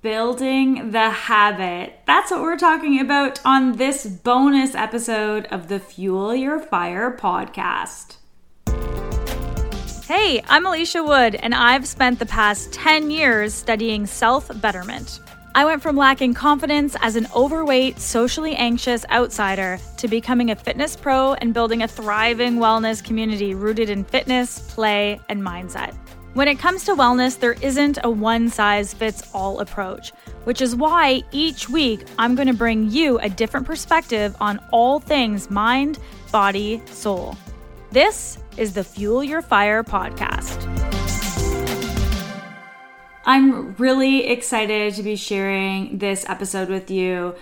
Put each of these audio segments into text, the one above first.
Building the habit. That's what we're talking about on this bonus episode of the Fuel Your Fire podcast. Hey, I'm Alicia Wood, and I've spent the past 10 years studying self betterment. I went from lacking confidence as an overweight, socially anxious outsider to becoming a fitness pro and building a thriving wellness community rooted in fitness, play, and mindset. When it comes to wellness, there isn't a one size fits all approach, which is why each week I'm going to bring you a different perspective on all things mind, body, soul. This is the Fuel Your Fire podcast. I'm really excited to be sharing this episode with you.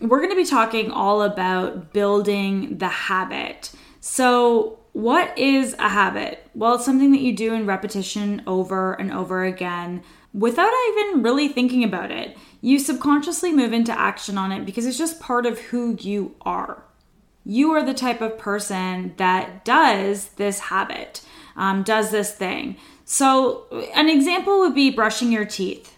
We're going to be talking all about building the habit. So, what is a habit? Well, it's something that you do in repetition over and over again without even really thinking about it. You subconsciously move into action on it because it's just part of who you are. You are the type of person that does this habit, um, does this thing. So, an example would be brushing your teeth.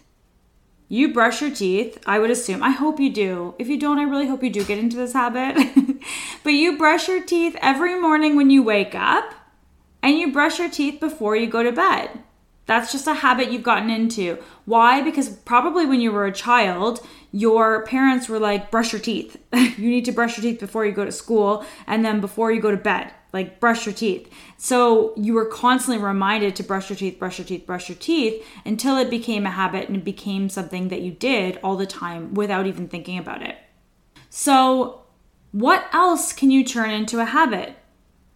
You brush your teeth, I would assume. I hope you do. If you don't, I really hope you do get into this habit. but you brush your teeth every morning when you wake up, and you brush your teeth before you go to bed. That's just a habit you've gotten into. Why? Because probably when you were a child, your parents were like, brush your teeth. you need to brush your teeth before you go to school and then before you go to bed. Like, brush your teeth. So you were constantly reminded to brush your teeth, brush your teeth, brush your teeth until it became a habit and it became something that you did all the time without even thinking about it. So, what else can you turn into a habit?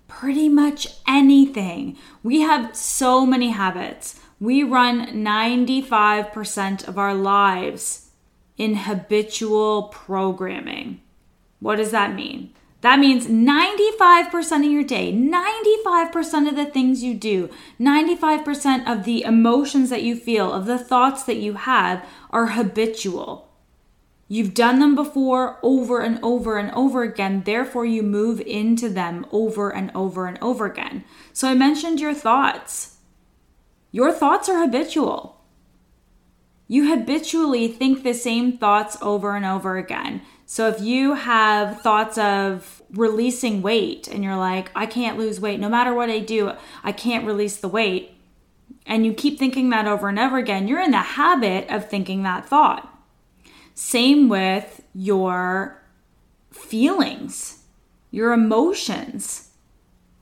Pretty much anything. We have so many habits. We run 95% of our lives in habitual programming. What does that mean? That means 95% of your day, 95% of the things you do, 95% of the emotions that you feel, of the thoughts that you have are habitual. You've done them before over and over and over again, therefore, you move into them over and over and over again. So, I mentioned your thoughts. Your thoughts are habitual. You habitually think the same thoughts over and over again. So if you have thoughts of releasing weight and you're like, I can't lose weight, no matter what I do, I can't release the weight, and you keep thinking that over and over again, you're in the habit of thinking that thought. Same with your feelings, your emotions.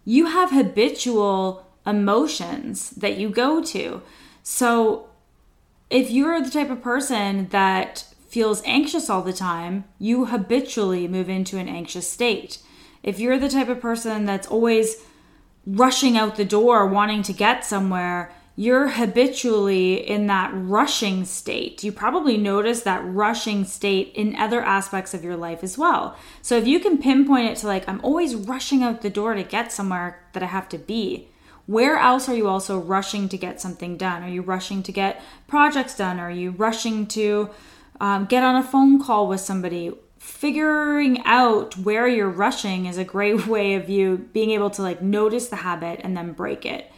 You have habitual emotions that you go to. So if you're the type of person that feels anxious all the time, you habitually move into an anxious state. If you're the type of person that's always rushing out the door wanting to get somewhere, you're habitually in that rushing state. You probably notice that rushing state in other aspects of your life as well. So if you can pinpoint it to like, I'm always rushing out the door to get somewhere that I have to be, where else are you also rushing to get something done? Are you rushing to get projects done? Are you rushing to um, get on a phone call with somebody? Figuring out where you're rushing is a great way of you being able to like notice the habit and then break it.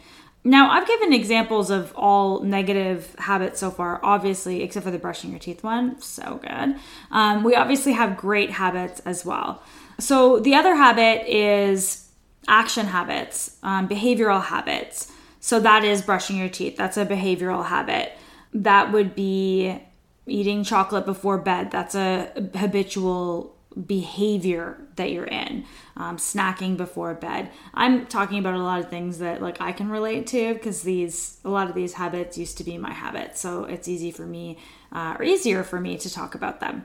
Now, I've given examples of all negative habits so far, obviously, except for the brushing your teeth one. So good. Um, we obviously have great habits as well. So, the other habit is action habits, um, behavioral habits. So that is brushing your teeth. That's a behavioral habit. That would be eating chocolate before bed. That's a habitual behavior that you're in. Um, snacking before bed. I'm talking about a lot of things that like I can relate to because these a lot of these habits used to be my habits. So it's easy for me uh, or easier for me to talk about them.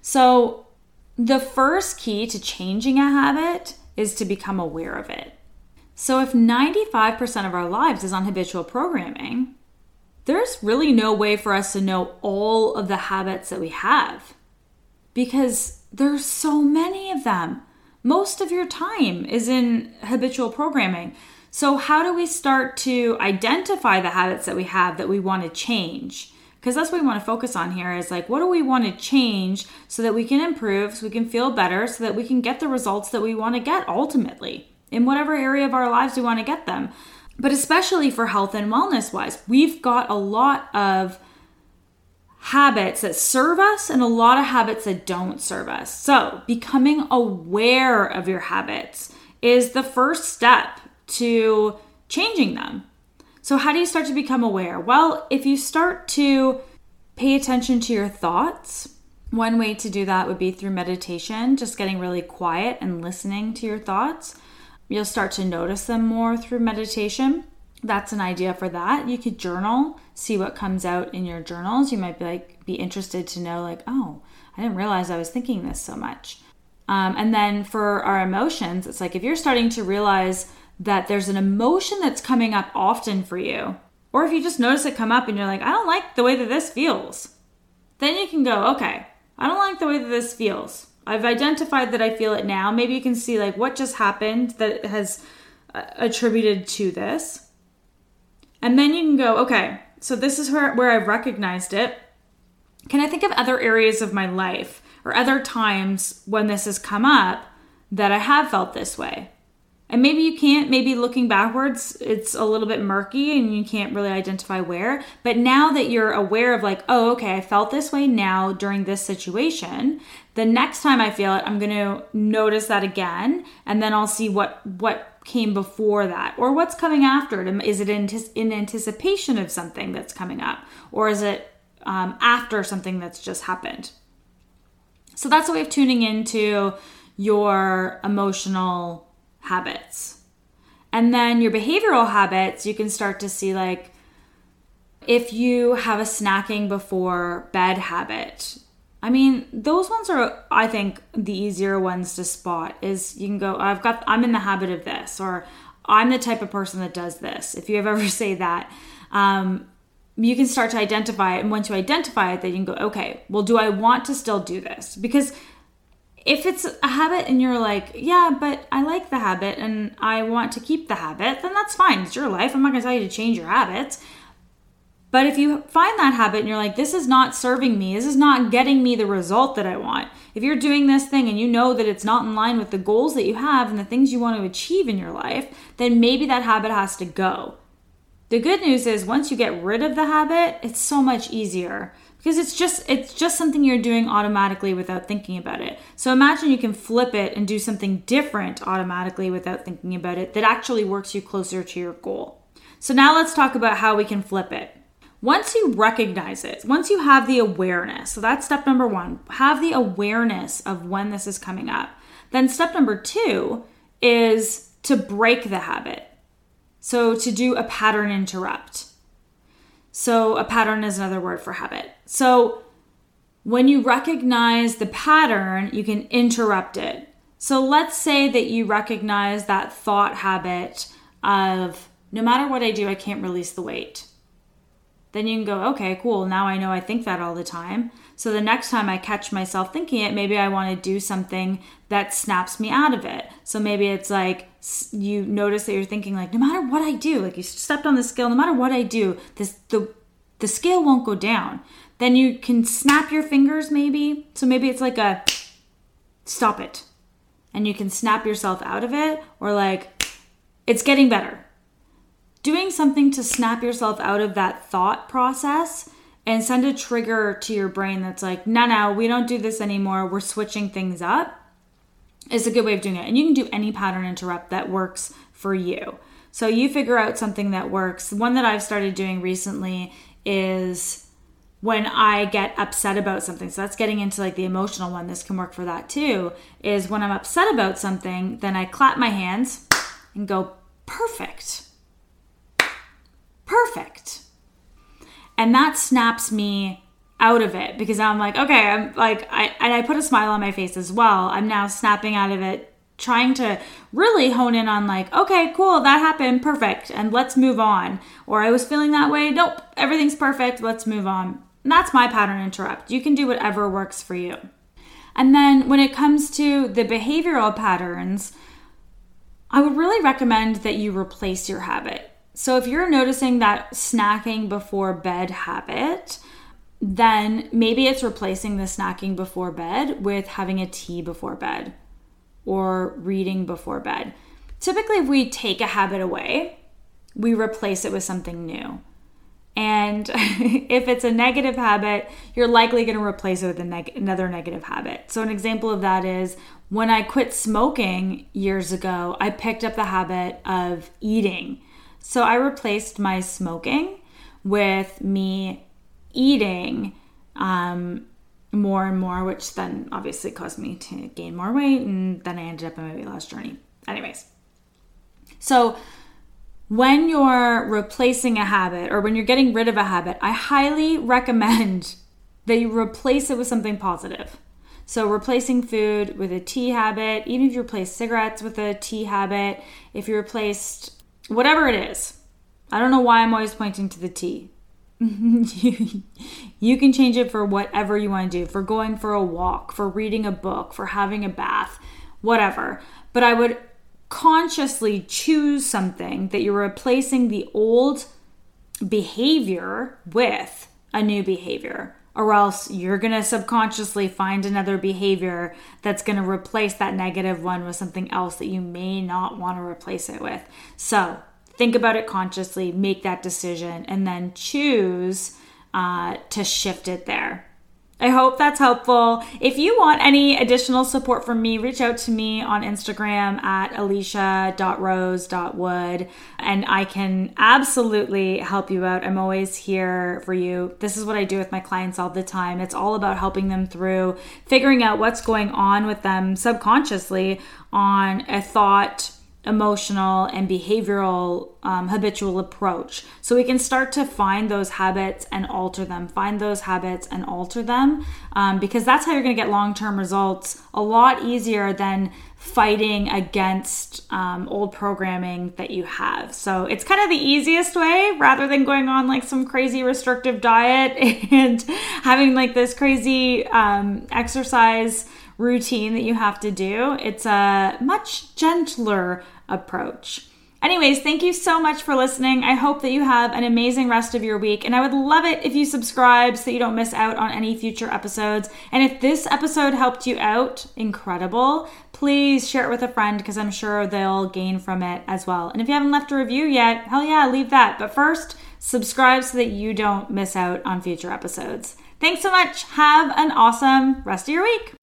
So the first key to changing a habit is to become aware of it. So, if 95% of our lives is on habitual programming, there's really no way for us to know all of the habits that we have because there's so many of them. Most of your time is in habitual programming. So, how do we start to identify the habits that we have that we want to change? because that's what we want to focus on here is like what do we want to change so that we can improve so we can feel better so that we can get the results that we want to get ultimately in whatever area of our lives we want to get them but especially for health and wellness wise we've got a lot of habits that serve us and a lot of habits that don't serve us. So, becoming aware of your habits is the first step to changing them. So, how do you start to become aware? Well, if you start to pay attention to your thoughts, one way to do that would be through meditation, just getting really quiet and listening to your thoughts. You'll start to notice them more through meditation that's an idea for that. You could journal, see what comes out in your journals. You might be like be interested to know like, oh, I didn't realize I was thinking this so much. Um, and then for our emotions, it's like if you're starting to realize that there's an emotion that's coming up often for you, or if you just notice it come up and you're like, I don't like the way that this feels, then you can go, okay, I don't like the way that this feels. I've identified that I feel it now. Maybe you can see like what just happened that has uh, attributed to this and then you can go, okay, so this is where, where I've recognized it. Can I think of other areas of my life or other times when this has come up that I have felt this way? And maybe you can't, maybe looking backwards, it's a little bit murky and you can't really identify where. But now that you're aware of, like, oh, okay, I felt this way now during this situation, the next time I feel it, I'm going to notice that again. And then I'll see what, what came before that or what's coming after it is it in, anticipation of something that's coming up or is it um, after something that's just happened so that's a way of tuning into your emotional habits and then your behavioral habits you can start to see like if you have a snacking before bed habit I mean, those ones are, I think, the easier ones to spot. Is you can go, I've got, I'm in the habit of this, or I'm the type of person that does this. If you have ever say that, um, you can start to identify it. And once you identify it, then you can go, okay, well, do I want to still do this? Because if it's a habit and you're like, yeah, but I like the habit and I want to keep the habit, then that's fine. It's your life. I'm not going to tell you to change your habits. But if you find that habit and you're like, this is not serving me, this is not getting me the result that I want, if you're doing this thing and you know that it's not in line with the goals that you have and the things you want to achieve in your life, then maybe that habit has to go. The good news is once you get rid of the habit, it's so much easier because it's just it's just something you're doing automatically without thinking about it. So imagine you can flip it and do something different automatically without thinking about it that actually works you closer to your goal. So now let's talk about how we can flip it. Once you recognize it, once you have the awareness, so that's step number one, have the awareness of when this is coming up. Then step number two is to break the habit. So to do a pattern interrupt. So a pattern is another word for habit. So when you recognize the pattern, you can interrupt it. So let's say that you recognize that thought habit of no matter what I do, I can't release the weight then you can go, okay, cool. Now I know I think that all the time. So the next time I catch myself thinking it, maybe I want to do something that snaps me out of it. So maybe it's like you notice that you're thinking like, no matter what I do, like you stepped on the scale, no matter what I do, this the the scale won't go down. Then you can snap your fingers maybe. So maybe it's like a stop it. And you can snap yourself out of it or like it's getting better doing something to snap yourself out of that thought process and send a trigger to your brain that's like, no, no, we don't do this anymore. We're switching things up is a good way of doing it. And you can do any pattern interrupt that works for you. So you figure out something that works. One that I've started doing recently is when I get upset about something. So that's getting into like the emotional one. This can work for that too. Is when I'm upset about something, then I clap my hands and go, perfect perfect. And that snaps me out of it because I'm like, okay, I'm like, I, and I put a smile on my face as well. I'm now snapping out of it, trying to really hone in on like, okay, cool, that happened, perfect, and let's move on. Or I was feeling that way, nope, everything's perfect, let's move on. And that's my pattern interrupt. You can do whatever works for you. And then when it comes to the behavioral patterns, I would really recommend that you replace your habit. So if you're noticing that snacking before bed habit, then maybe it's replacing the snacking before bed with having a tea before bed or reading before bed. Typically, if we take a habit away, we replace it with something new. And if it's a negative habit, you're likely going to replace it with neg- another negative habit. So, an example of that is when I quit smoking years ago, I picked up the habit of eating. So, I replaced my smoking with me eating um, more and more, which then obviously caused me to gain more weight. And then I ended up in my weight loss journey. Anyways, so when you're replacing a habit or when you're getting rid of a habit, I highly recommend that you replace it with something positive. So, replacing food with a tea habit, even if you replace cigarettes with a tea habit, if you replaced whatever it is, I don't know why I'm always pointing to the you, you can change it for whatever you want to do for going for a walk, for reading a book, for having a bath, whatever. But I would consciously choose something that you're replacing the old behavior with a new behavior or else you're going to subconsciously find another behavior that's going to replace that negative one with something else that you may not want to replace it with. So think about it consciously, make that decision, and then choose uh, to shift it there. I hope that's helpful. If you want any additional support from me, reach out to me on Instagram at alicia.rose.wood and I can absolutely help you out. I'm always here for you. This is what I do with my clients all the time. It's all about helping them through figuring out what's going on with them subconsciously on a thought emotional and behavioral um, habitual approach. So we can start to find those habits and alter them, find those habits and alter them, um, because that's how you're going to get long term results a lot easier than fighting against um, old programming that you have. So it's kind of the easiest way rather than going on like some crazy restrictive diet and having like this crazy um, exercise routine that you have to do. It's a much gentler approach. Anyways, thank you so much for listening. I hope that you have an amazing rest of your week. And I would love it if you subscribe so you don't miss out on any future episodes. And if this episode helped you out, incredible, please share it with a friend because I'm sure they'll gain from it as well. And if you haven't left a review yet, hell yeah, leave that. But first, subscribe so that you don't miss out on future episodes. Thanks so much. Have an awesome rest of your week.